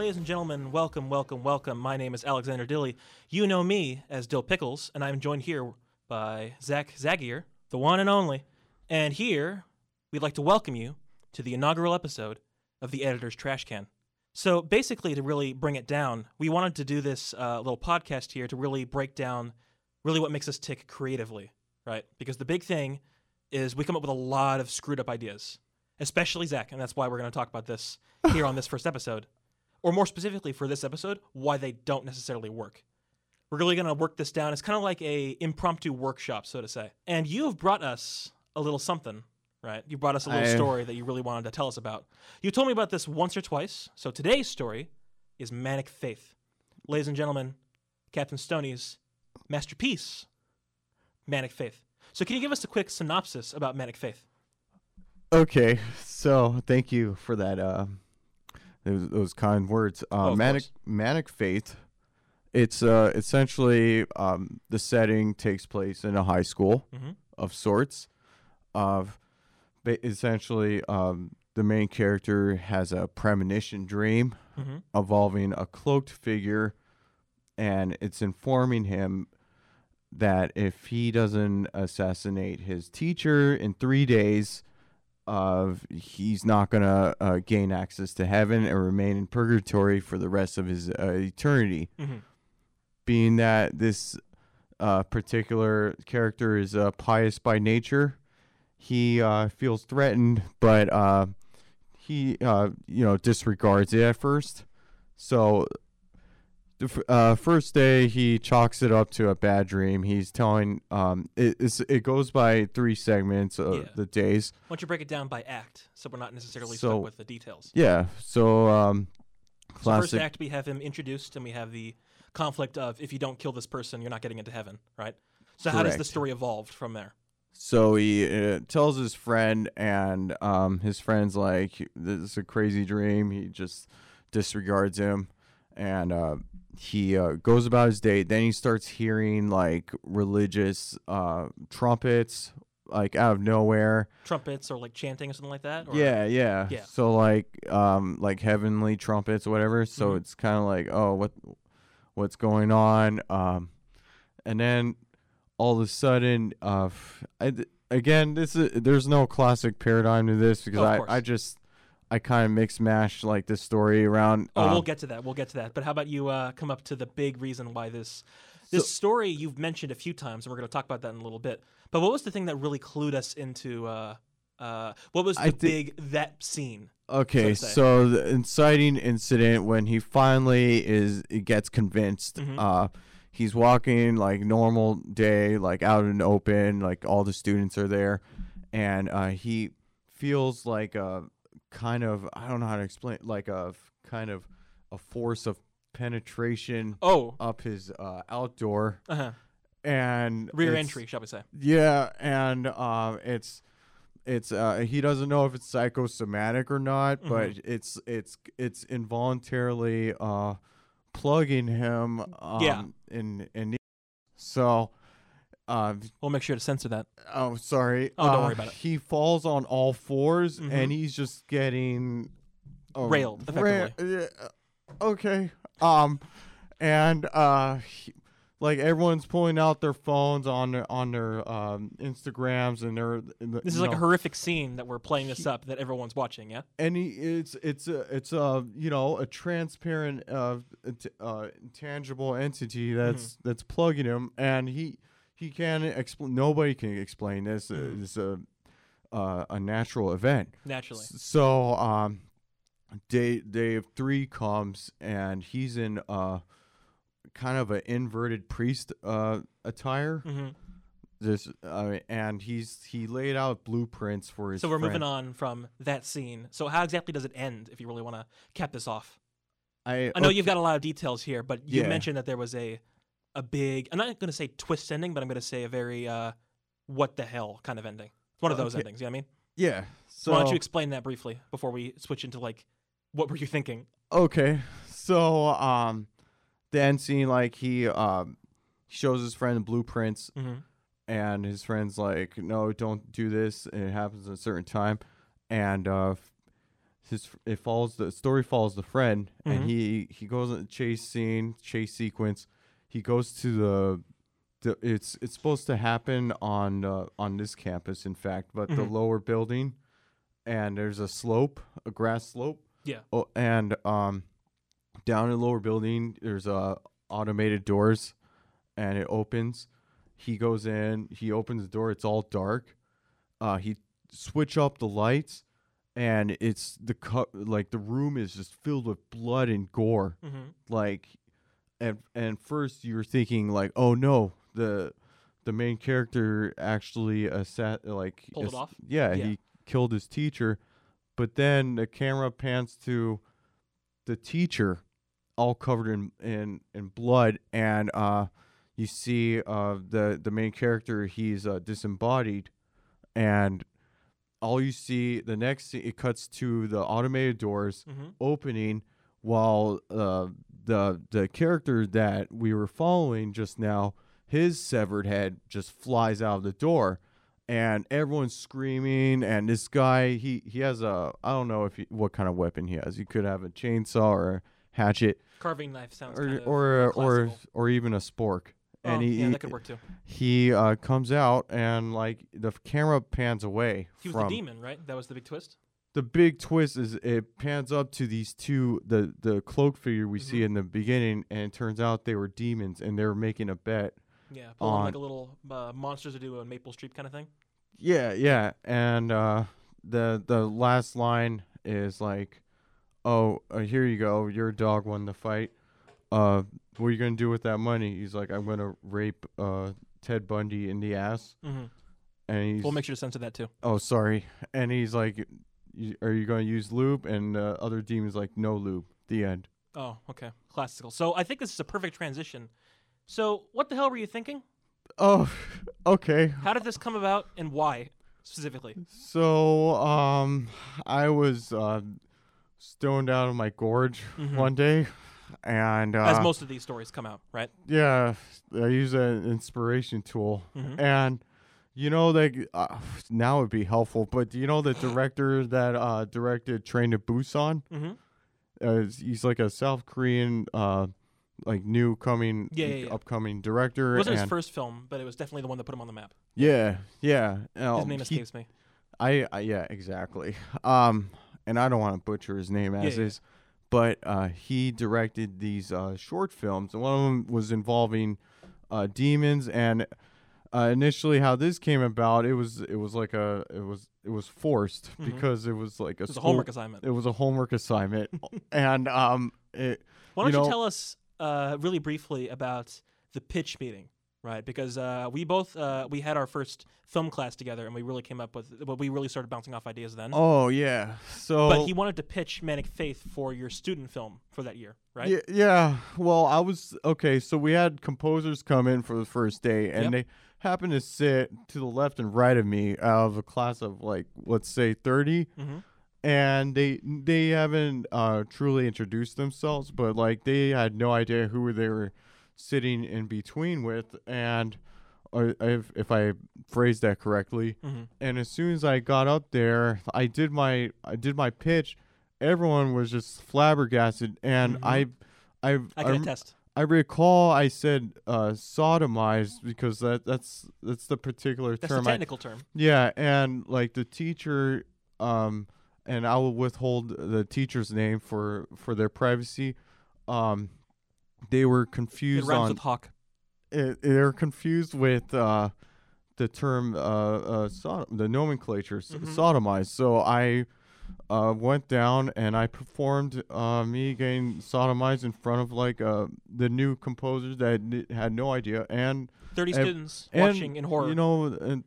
Ladies and gentlemen, welcome, welcome, welcome. My name is Alexander Dilly. You know me as Dill Pickles, and I'm joined here by Zach Zagier, the one and only. And here, we'd like to welcome you to the inaugural episode of the Editor's Trash Can. So basically, to really bring it down, we wanted to do this uh, little podcast here to really break down really what makes us tick creatively, right? Because the big thing is we come up with a lot of screwed up ideas, especially Zach, and that's why we're going to talk about this here on this first episode or more specifically for this episode, why they don't necessarily work. We're really going to work this down. It's kind of like a impromptu workshop, so to say. And you have brought us a little something, right? You brought us a little I- story that you really wanted to tell us about. You told me about this once or twice. So today's story is Manic Faith. Ladies and gentlemen, Captain Stoney's masterpiece, Manic Faith. So can you give us a quick synopsis about Manic Faith? Okay, so thank you for that. Uh, those, those kind words. Uh, Oh, manic course. manic faith. It's uh, essentially um, the setting takes place in a high school Mhm. of sorts. Of ba- essentially, um, the main character has a premonition dream Mm-hmm. involving a cloaked figure, and it's informing him that if he doesn't assassinate his teacher in three days, of he's not gonna uh, gain access to heaven and remain in purgatory for the rest of his uh, eternity. Mm-hmm. Being that this uh, particular character is uh, pious by nature, he uh, feels threatened, but uh, he uh, you know disregards it at first. So the uh, first day he chalks it up to a bad dream. He's telling um, it it goes by three segments of Yeah. the days. Why don't you break it down by act so we're not necessarily So- stuck with the details? Yeah. So um, So first act, we have him introduced, and we have the conflict of if you don't kill this person, you're not getting into heaven, right? So how does the story evolve from there? So he uh, tells his friend, and um, his friend's like, "This is a crazy dream." He just disregards him, and uh, he uh, goes about his day. Then he starts hearing like religious uh, trumpets, like out of nowhere. Trumpets or like chanting or something like that? Or, yeah, yeah, Yeah. So like, um, like heavenly trumpets, or whatever. So Mhm. it's kind of like, oh, what, what's going on? Um, and then all of a sudden, uh, I again, this is there's no classic paradigm to this because Oh, I. I just I kind of mix mash like this story around. Oh, uh, we'll get to that. We'll get to that. But how about you uh, come up to the big reason why this this story you've mentioned a few times, and we're going to talk about that in a little bit. But what was the thing that really clued us into? Uh, uh, what was the I big that scene? Okay, so so the inciting incident when he finally is gets convinced. Mhm. Uh, he's walking like normal day, like out in open, like all the students are there, and uh, he feels like a kind of I don't know how to explain, like a kind of a force of penetration Oh, up his uh, outdoor uh-huh. and rear entry, shall we say? yeah, and um, it's it's uh, he doesn't know if it's psychosomatic or not, but it's it's it's involuntarily uh, plugging him. Um, Yeah. In in so. Uh, We'll make sure to censor that. oh, sorry. Oh, don't Uh, worry about it. He falls on all 4s Mhm. and he's just getting uh, Railed, effectively. yeah, okay. Um, and uh, he- like everyone's pulling out their phones on their on their um Instagrams and their. the- This is like a horrific scene that we're playing this up that everyone's watching. Yeah. and he, it's it's a it's a you know a transparent uh, int- uh intangible entity that's Mm-hmm. that's plugging him and he he can't explain nobody can explain this Mhm. it's a uh, a natural event Naturally. So um day day of three comes and he's in uh kind of an inverted priest uh attire hmm this uh, and he's he laid out blueprints for his So we're moving on from that scene. So how exactly does it end? If you really want to cap this off, I, I know okay. you've got a lot of details here, but you Yeah. mentioned that there was a a big. I'm not going to say twist ending, but I'm going to say a very uh, what the hell kind of ending. It's one of those Okay. endings. You know what I mean? yeah So why don't you explain that briefly before we switch into like what were you thinking? Okay, so um, the end scene, like he um, shows his friend the blueprints, hmm and his friend's like, "No, don't do this. And it happens at a certain time." And uh, his it follows the story follows the friend Mhm. and he he goes on a chase scene chase sequence he goes to the the it's it's supposed to happen on uh, on this campus in fact but the Mhm. lower building and there's a slope a grass slope Yeah. oh, and um down in the lower building there's uh automated doors and it opens he goes in he opens the door it's all dark uh he switch up the lights and it's the co- like the room is just filled with blood and gore Mm-hmm. like and and first you're thinking like oh no the the main character actually assa- like Pulled it off? yeah, Yeah. he killed his teacher but then the camera pans to the teacher all covered in in, in blood and uh you see uh the the main character he's uh, disembodied and all you see the next it cuts to the automated doors Mm-hmm. opening while uh, the the character that we were following just now his severed head just flies out of the door and everyone's screaming and this guy he he has a I don't know if he, what kind of weapon he has he could have a chainsaw or a hatchet Carving knife sounds or kind of or or or even a spork Oh, and he yeah, that could work too. he uh, comes out and like the camera pans away He was from the demon, right? That was the big twist. The big twist is it pans up to these two the the cloak figure we see Mhm. in the beginning and it turns out they were demons and they were making a bet Yeah, pulling like a little uh, monsters to do on Maple Street kind of thing. yeah yeah and uh the the last line is like oh uh, here you go your dog won the fight uh what are you gonna do with that money he's like i'm gonna rape uh ted bundy in the ass Mm-hmm. and he's We'll make sure to censor that too. oh sorry and he's like "You- are you gonna use lube and uh, other demons like no lube the end Oh, okay, classical. So I think this is a perfect transition. So what the hell were you thinking? Oh, okay. How did this come about, and why specifically? So, um, I was uh, stoned out of my gorge Mhm. one day, and uh, As most of these stories come out, right? yeah, I use an inspiration tool, Mhm. and you know that uh, now would be helpful. But do you know the director that uh, directed Train to Busan? Mm-hmm. Uh, he's like a South Korean, uh, like new coming, Yeah, yeah, yeah. upcoming director. It wasn't his and- first film, but it was definitely the one that put him on the map. Yeah, yeah. His um, name he- escapes me. I, I yeah, exactly. Um, and I don't want to butcher his name as yeah. is, but uh, he directed these uh, short films, and one of them was involving uh, demons. And uh, initially, how this came about, it was it was like a it was it was forced Mhm. because it was like a, was a homework assignment. It was a homework assignment, and um, it Why don't you, know- tell us uh, really briefly about the pitch meeting, right? Because uh, we both uh, we had our first film class together, and we really came up with. Well, we really started bouncing off ideas then. oh yeah, so but he wanted to pitch Manic Faith for your student film for that year, right? Yeah, yeah. Well, I was okay. So we had composers come in for the first day, and Yep. they happened to sit to the left and right of me out of a class of like let's say 30 Mm-hmm. and they they haven't uh, truly introduced themselves, but like they had no idea who they were sitting in between with, and uh, if if I phrased that correctly, Mm-hmm. and as soon as I got up there, I did my I did my pitch. Everyone was just flabbergasted, and Mhm. I, I, I can rem- attest. I recall I said uh, sodomized because that that's that's the particular That's term. I, technical term. yeah, and like the teacher, um, and I will withhold the teacher's name for for their privacy. Um, they were It confused rhymes on with hawk. it, they're confused with uh, the term uh, uh, sodom, the nomenclature Mhm. sodomized. So I uh, went down and I performed uh, me getting sodomized in front of like uh, the new composers that had no idea, and Thirty and- students and watching in horror. you know, in,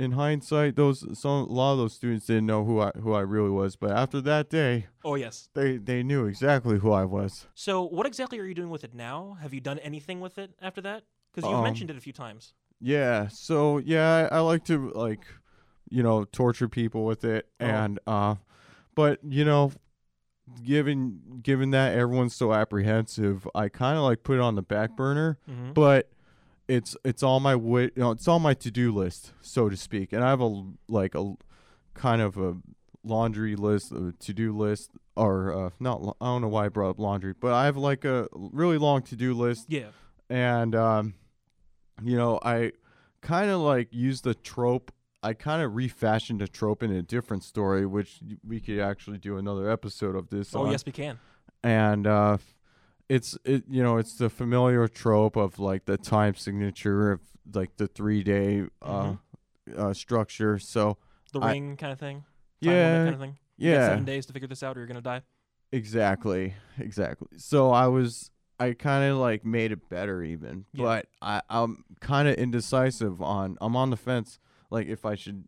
in hindsight, those some a lot of those students didn't know who I who I really was, but after that day, oh yes. they they knew exactly who I was. So what exactly are you doing with it now? Have you done anything with it after that? Because you've Um, mentioned it a few times. Yeah. So yeah, I, I like to like, you know, torture people with it, Oh. and uh, but you know, given given that everyone's so apprehensive, I kind of like put it on the back burner. Mm-hmm. But it's it's on my way, you know, it's on my to do list, so to speak, and I have a like a kind of a laundry list, uh, to do list, or uh, not. I don't know why I brought up laundry, but I have like a really long to do list, Yeah. and um, you know, I kind of like use the trope. I kind of refashioned a trope in a different story, which we could actually do another episode of this. Oh on. yes, we can. and uh, it's it you know it's the familiar trope of like the time signature of like the three day uh, uh structure. So The I- ring kind of thing. Yeah, kind of thing. You yeah, seven days to figure this out, or you're gonna die. exactly, exactly. So I was I kind of like made it better even, Yeah. but I I'm kind of indecisive on I'm on the fence like if I should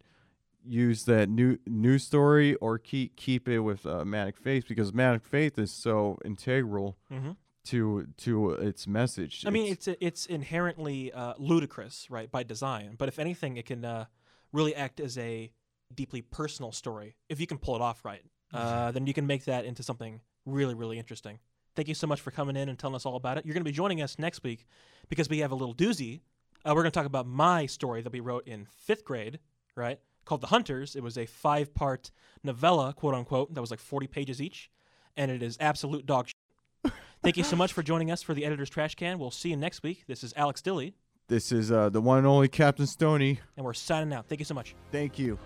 use that new new story or keep keep it with uh, Manic Faith because Manic Faith is so integral Mm-hmm. To to its message. I mean, it's it's inherently uh, ludicrous, right, by design. But if anything, it can uh, really act as a deeply personal story if you can pull it off right. Uh, then you can make that into something really, really interesting. Thank you so much for coming in and telling us all about it. You're going to be joining us next week because we have a little doozy. Uh, we're going to talk about my story that we wrote in fifth grade, right? Called The Hunters. It was a five part novella, quote unquote, that was like 40 pages each. And it is absolute dog shit. Thank you so much for joining us for the Editor's Trash Can. We'll see you next week. This is Alex Dilly, this is uh, the one and only Captain Stony. and we're signing out. Thank you so much. Thank you.